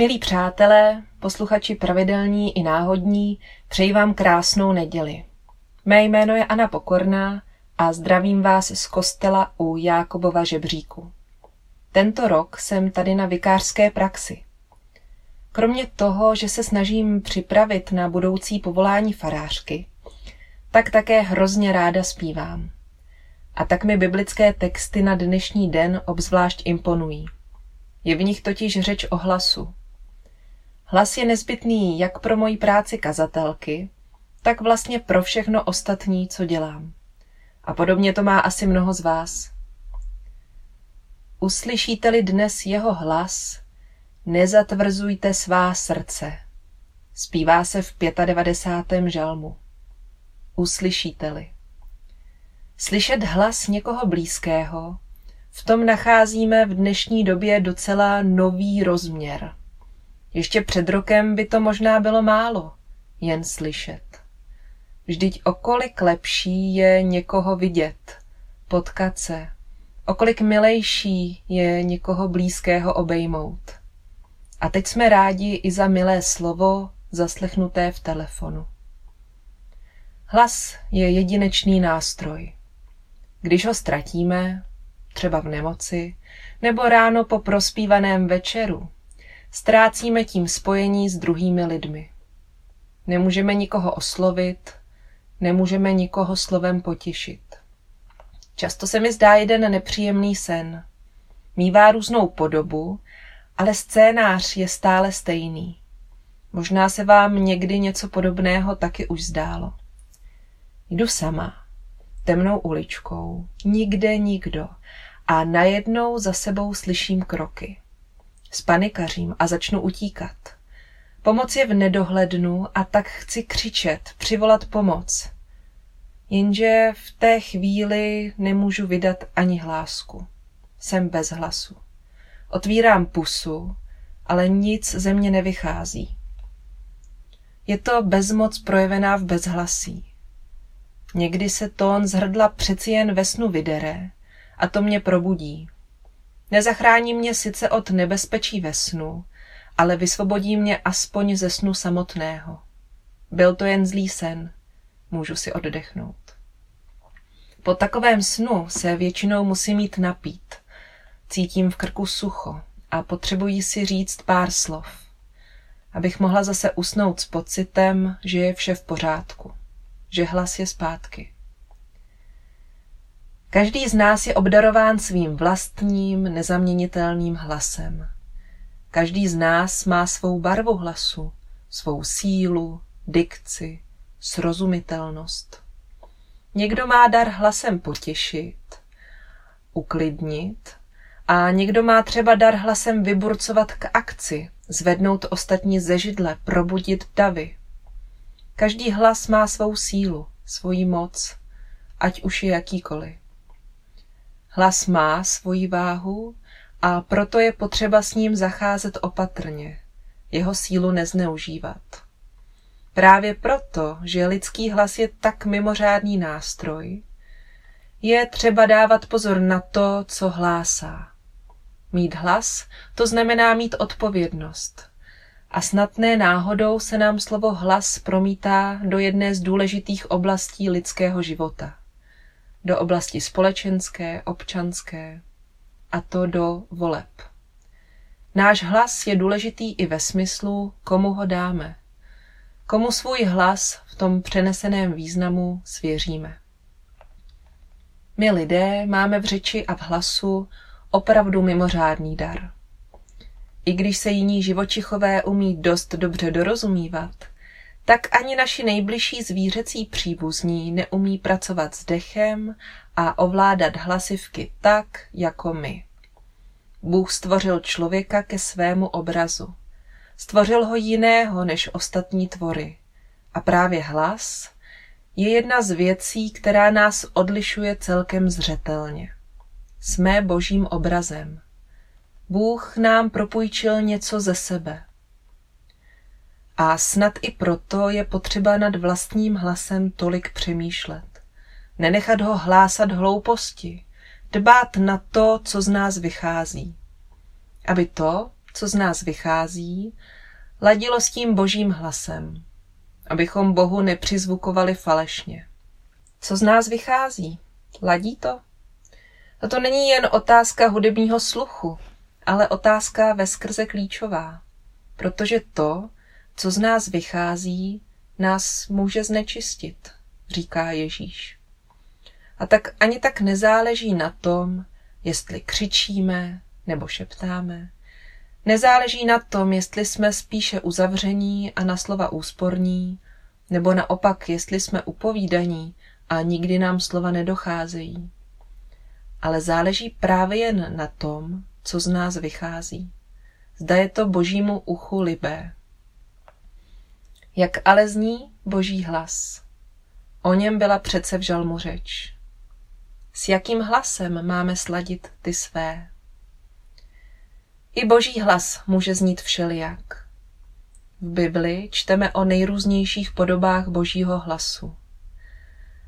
Milí přátelé, posluchači pravidelní i náhodní, přeji vám krásnou neděli. Mé jméno je Anna Pokorná a zdravím vás z kostela u Jákobova žebříku. Tento rok jsem tady na vikářské praxi. Kromě toho, že se snažím připravit na budoucí povolání farářky, tak také hrozně ráda zpívám. A tak mi biblické texty na dnešní den obzvlášť imponují. Je v nich totiž řeč o hlasu. Hlas je nezbytný jak pro moji práci kazatelky, tak vlastně pro všechno ostatní, co dělám. A podobně to má asi mnoho z vás. Uslyšíte-li dnes jeho hlas, nezatvrzujte svá srdce. Zpívá se v 95. žalmu. Uslyšíte-li. Slyšet hlas někoho blízkého, v tom nacházíme v dnešní době docela nový rozměr. Ještě před rokem by to možná bylo málo, jen slyšet. Vždyť okolik lepší je někoho vidět, potkat se, okolik milejší je někoho blízkého obejmout. A teď jsme rádi i za milé slovo zaslechnuté v telefonu. Hlas je jedinečný nástroj. Když ho ztratíme, třeba v nemoci, nebo ráno po prospívaném večeru, ztrácíme tím spojení s druhými lidmi. Nemůžeme nikoho oslovit, nemůžeme nikoho slovem potěšit. Často se mi zdá jeden nepříjemný sen. Mívá různou podobu, ale scénář je stále stejný. Možná se vám někdy něco podobného taky už zdálo. Jdu sama, temnou uličkou, nikde nikdo a najednou za sebou slyším kroky. Spanikařím a začnu utíkat. Pomoc je v nedohlednu a tak chci křičet, přivolat pomoc. Jenže v té chvíli nemůžu vydat ani hlásku. Jsem bez hlasu. Otvírám pusu, ale nic ze mě nevychází. Je to bezmoc projevená v bezhlasí. Někdy se tón z hrdla přeci jen ve snu vydere a to mě probudí. Nezachrání mě sice od nebezpečí ve snu, ale vysvobodí mě aspoň ze snu samotného. Byl to jen zlý sen, můžu si oddechnout. Po takovém snu se většinou musím mít napít. Cítím v krku sucho a potřebuji si říct pár slov, abych mohla zase usnout s pocitem, že je vše v pořádku, že hlas je zpátky. Každý z nás je obdarován svým vlastním, nezaměnitelným hlasem. Každý z nás má svou barvu hlasu, svou sílu, dikci, srozumitelnost. Někdo má dar hlasem potěšit, uklidnit a někdo má třeba dar hlasem vyburcovat k akci, zvednout ostatní ze židle, probudit davy. Každý hlas má svou sílu, svoji moc, ať už je jakýkoliv. Hlas má svoji váhu a proto je potřeba s ním zacházet opatrně, jeho sílu nezneužívat. Právě proto, že lidský hlas je tak mimořádný nástroj, je třeba dávat pozor na to, co hlásá. Mít hlas, to znamená mít odpovědnost. A snadné náhodou se nám slovo hlas promítá do jedné z důležitých oblastí lidského života do oblasti společenské, občanské, a to do voleb. Náš hlas je důležitý i ve smyslu, komu ho dáme, komu svůj hlas v tom přeneseném významu svěříme. My lidé máme v řeči a v hlasu opravdu mimořádný dar. I když se jiní živočichové umí dost dobře dorozumívat, tak ani naši nejbližší zvířecí příbuzní neumí pracovat s dechem a ovládat hlasivky tak, jako my. Bůh stvořil člověka ke svému obrazu. Stvořil ho jiného než ostatní tvory. A právě hlas je jedna z věcí, která nás odlišuje celkem zřetelně. Jsme božím obrazem. Bůh nám propůjčil něco ze sebe. A snad i proto je potřeba nad vlastním hlasem tolik přemýšlet. Nenechat ho hlásat hlouposti, dbát na to, co z nás vychází. Aby to, co z nás vychází, ladilo s tím božím hlasem, abychom Bohu nepřizvukovali falešně. Co z nás vychází? Ladí to? A to není jen otázka hudebního sluchu, ale otázka ve skrze klíčová, protože to, co z nás vychází, nás může znečistit, říká Ježíš. A tak ani tak nezáleží na tom, jestli křičíme nebo šeptáme. Nezáleží na tom, jestli jsme spíše uzavření a na slova úsporní, nebo naopak, jestli jsme upovídaní a nikdy nám slova nedocházejí. Ale záleží právě jen na tom, co z nás vychází. Zda je to božímu uchu libé. Jak ale zní boží hlas? O něm byla přece v žalmu řeč. S jakým hlasem máme sladit ty své? I boží hlas může znít všelijak. V Bibli čteme o nejrůznějších podobách božího hlasu.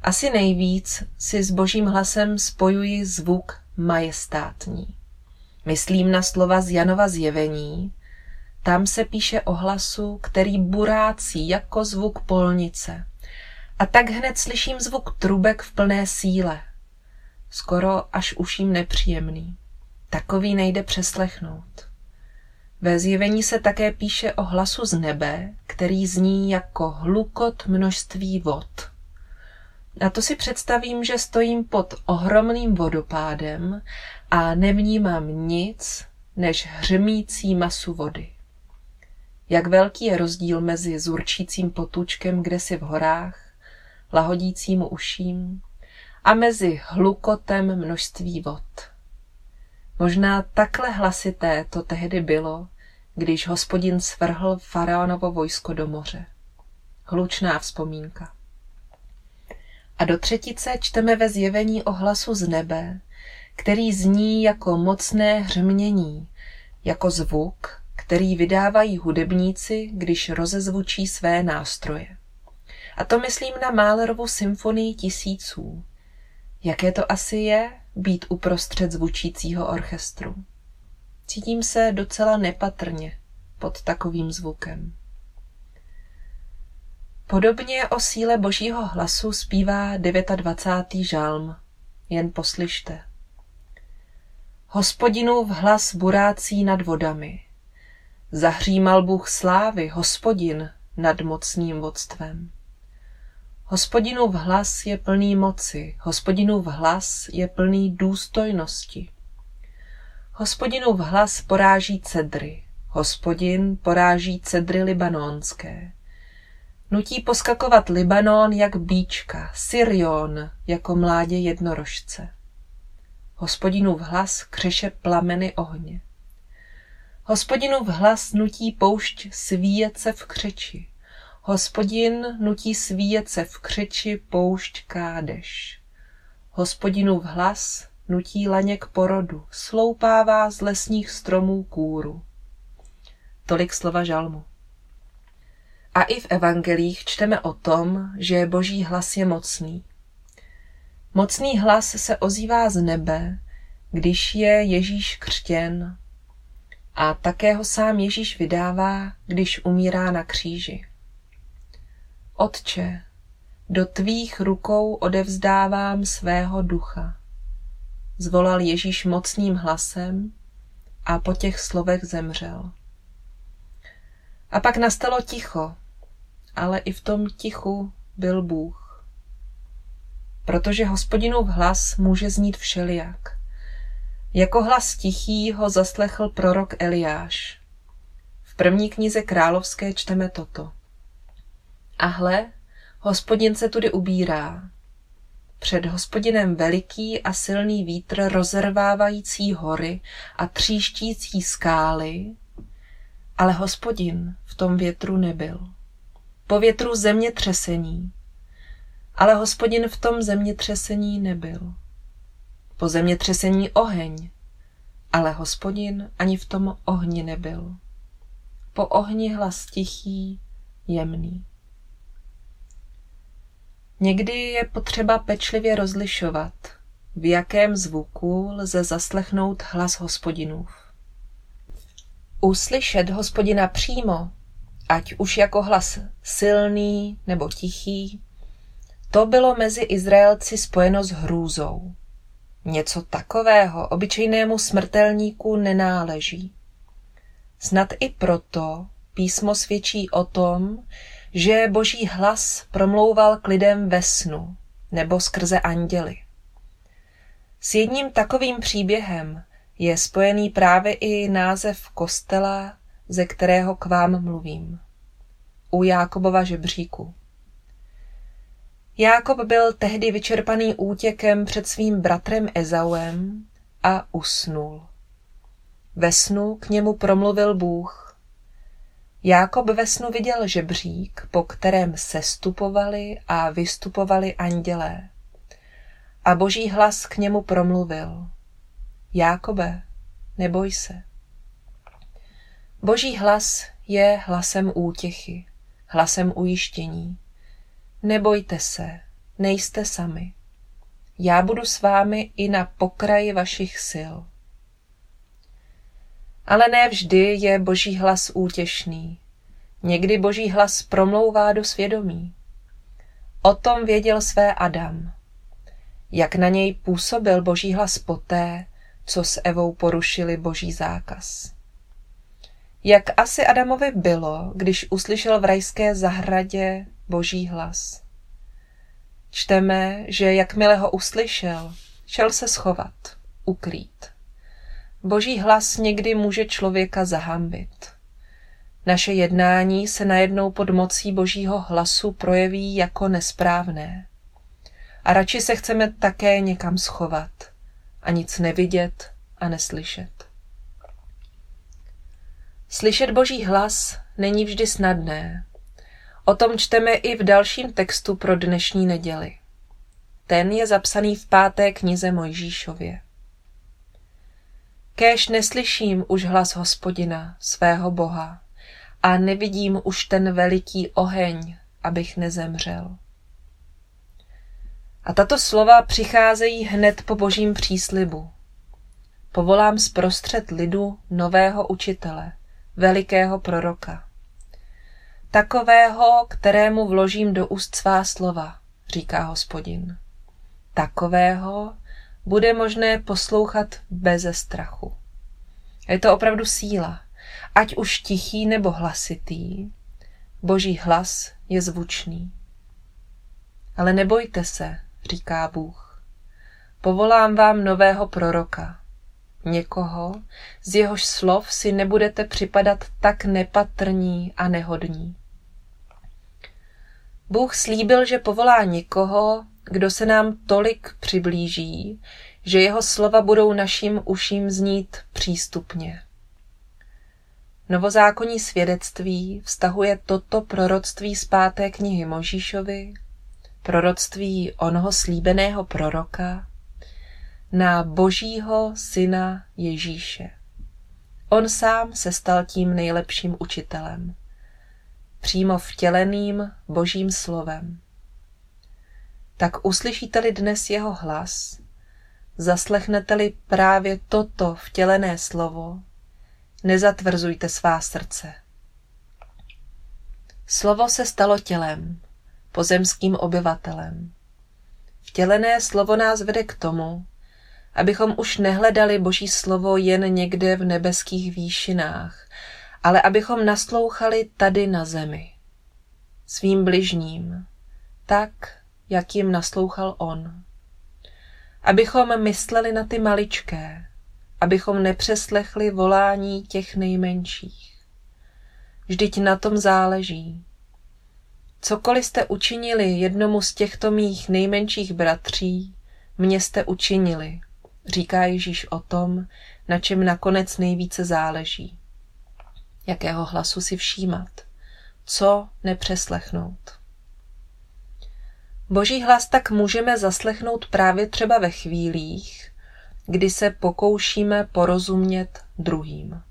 Asi nejvíc si s božím hlasem spojuji zvuk majestátní. Myslím na slova z Janova zjevení. Tam se píše o hlasu, který burácí jako zvuk polnice. A tak hned slyším zvuk trubek v plné síle. Skoro až uším nepříjemný. Takový nejde přeslechnout. Ve zjevení se také píše o hlasu z nebe, který zní jako hlukot množství vod. A to si představím, že stojím pod ohromným vodopádem a nevnímám nic než hřemící masu vody. Jak velký je rozdíl mezi zurčícím potůčkem kdesi v horách, lahodícímu uším, a mezi hlukotem množství vod. Možná takhle hlasité to tehdy bylo, když hospodin svrhl faraonovo vojsko do moře. Hlučná vzpomínka. A do třetice čteme ve zjevení o hlasu z nebe, který zní jako mocné hřmění, jako zvuk, který vydávají hudebníci, když rozezvučí své nástroje. A to myslím na Málerovu symfonii tisíců. Jaké to asi je být uprostřed zvučícího orchestru? Cítím se docela nepatrně pod takovým zvukem. Podobně o síle božího hlasu zpívá 29. žalm. Jen poslyšte. Hospodinův hlas burácí nad vodami. Zahřímal Bůh slávy, hospodin nad mocným vodstvem. Hospodinův hlas je plný moci, hospodinův hlas je plný důstojnosti. Hospodinův hlas poráží cedry, hospodin poráží cedry libanonské. Nutí poskakovat Libanon jak bíčka, Syrion jako mládě jednorožce. Hospodinův hlas křeše plameny ohně. Hospodinův hlas nutí poušť svíjet se v křeči. Hospodin nutí svíjet se v křeči poušť kádeš. Hospodinův hlas nutí laně k porodu, sloupává z lesních stromů kůru. Tolik slova žalmu. A i v evangelích čteme o tom, že boží hlas je mocný. Mocný hlas se ozývá z nebe, když je Ježíš křtěn a také ho sám Ježíš vydává, když umírá na kříži. Otče, do tvých rukou odevzdávám svého ducha. Zvolal Ježíš mocným hlasem a po těch slovech zemřel. A pak nastalo ticho, ale i v tom tichu byl Bůh. Protože hospodinův hlas může znít všelijak. Jako hlas tichý ho zaslechl prorok Eliáš. V první knize královské čteme toto. A hle, hospodin se tudy ubírá. Před hospodinem veliký a silný vítr rozervávající hory a tříštící skály, ale hospodin v tom větru nebyl. Po větru zemětřesení, ale hospodin v tom zemětřesení nebyl. Po zemětřesení oheň, ale hospodin ani v tom ohni nebyl. Po ohni hlas tichý, jemný. Někdy je potřeba pečlivě rozlišovat, v jakém zvuku lze zaslechnout hlas hospodinův. Uslyšet hospodina přímo, ať už jako hlas silný nebo tichý, to bylo mezi Izraelci spojeno s hrůzou. Něco takového obyčejnému smrtelníku nenáleží. Snad i proto písmo svědčí o tom, že boží hlas promlouval k lidem ve snu nebo skrze anděly. S jedním takovým příběhem je spojený právě i název kostela, ze kterého k vám mluvím. U Jákobova žebříku. Jákob byl tehdy vyčerpaný útěkem před svým bratrem Ezauem a usnul. Ve snu k němu promluvil Bůh. Jákob ve snu viděl žebřík, po kterém sestupovali a vystupovali andělé. A boží hlas k němu promluvil. Jákobe, neboj se. Boží hlas je hlasem útěchy, hlasem ujištění. Nebojte se, nejste sami. Já budu s vámi i na pokraji vašich sil. Ale ne vždy je boží hlas útěšný. Někdy boží hlas promlouvá do svědomí. O tom věděl své Adam. Jak na něj působil boží hlas poté, co s Evou porušili boží zákaz. Jak asi Adamovi bylo, když uslyšel v rajské zahradě boží hlas. Čteme, že jakmile ho uslyšel, šel se schovat, ukrýt. Boží hlas někdy může člověka zahambit. Naše jednání se najednou pod mocí božího hlasu projeví jako nesprávné. A radši se chceme také někam schovat a nic nevidět a neslyšet. Slyšet boží hlas není vždy snadné. O tom čteme i v dalším textu pro dnešní neděli. Ten je zapsaný v páté knize Mojžíšově. Kéž neslyším už hlas hospodina, svého boha, a nevidím už ten veliký oheň, abych nezemřel. A tato slova přicházejí hned po božím příslibu. Povolám zprostřed lidu nového učitele, velikého proroka. Takového, kterému vložím do úst svá slova, říká hospodin. Takového bude možné poslouchat beze strachu. Je to opravdu síla, ať už tichý nebo hlasitý, boží hlas je zvučný. Ale nebojte se, říká Bůh. Povolám vám nového proroka, někoho, z jehož slov si nebudete připadat tak nepatrní a nehodní. Bůh slíbil, že povolá někoho, kdo se nám tolik přiblíží, že jeho slova budou našim uším znít přístupně. Novozákonní svědectví vztahuje toto proroctví z páté knihy Možíšovi, proroctví onoho slíbeného proroka, na božího syna Ježíše. On sám se stal tím nejlepším učitelem, přímo vtěleným božím slovem. Tak uslyšíte-li dnes jeho hlas, zaslechnete-li právě toto vtělené slovo, nezatvrzujte svá srdce. Slovo se stalo tělem, pozemským obyvatelem. Vtělené slovo nás vede k tomu, abychom už nehledali Boží slovo jen někde v nebeských výšinách, ale abychom naslouchali tady na zemi. Svým bližním, tak, jak jim naslouchal on. Abychom mysleli na ty maličké, abychom nepřeslechli volání těch nejmenších. Vždyť na tom záleží. Cokoliv jste učinili jednomu z těchto mých nejmenších bratří, mě jste učinili, říká Ježíš o tom, na čem nakonec nejvíce záleží. Jakého hlasu si všímat, co nepřeslechnout. Boží hlas tak můžeme zaslechnout právě třeba ve chvílích, kdy se pokoušíme porozumět druhým.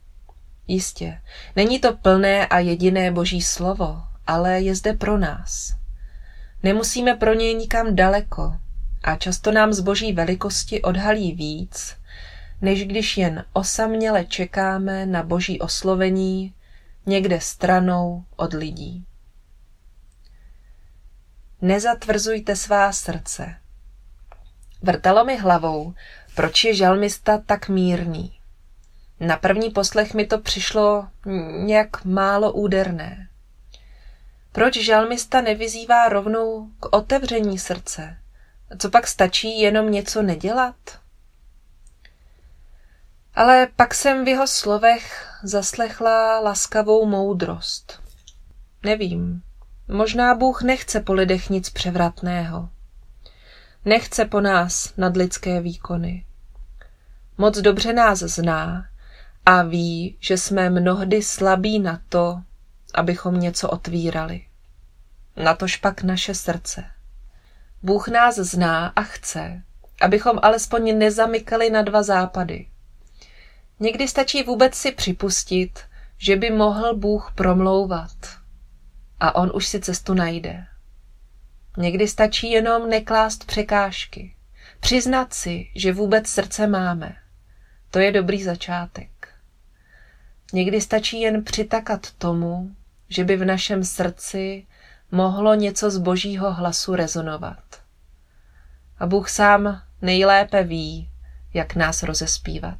Jistě, není to plné a jediné boží slovo, ale je zde pro nás. Nemusíme pro něj nikam daleko a často nám z boží velikosti odhalí víc, než když jen osaměle čekáme na boží oslovení někde stranou od lidí. Nezatvrzujte svá srdce. Vrtalo mi hlavou, proč je žalmista tak mírný. Na první poslech mi to přišlo nějak málo úderné. Proč žalmista nevyzývá rovnou k otevření srdce? Co pak stačí jenom něco nedělat? Ale pak jsem v jeho slovech zaslechla laskavou moudrost. Nevím, možná Bůh nechce po lidech nic převratného. Nechce po nás nadlidské výkony. Moc dobře nás zná a ví, že jsme mnohdy slabí na to, abychom něco otvírali. Natož pak naše srdce. Bůh nás zná a chce, abychom alespoň nezamykali na dva západy. Někdy stačí vůbec si připustit, že by mohl Bůh promlouvat. A on už si cestu najde. Někdy stačí jenom neklást překážky. Přiznat si, že vůbec srdce máme. To je dobrý začátek. Někdy stačí jen přitakat tomu, že by v našem srdci mohlo něco z božího hlasu rezonovat. A Bůh sám nejlépe ví, jak nás rozespívat.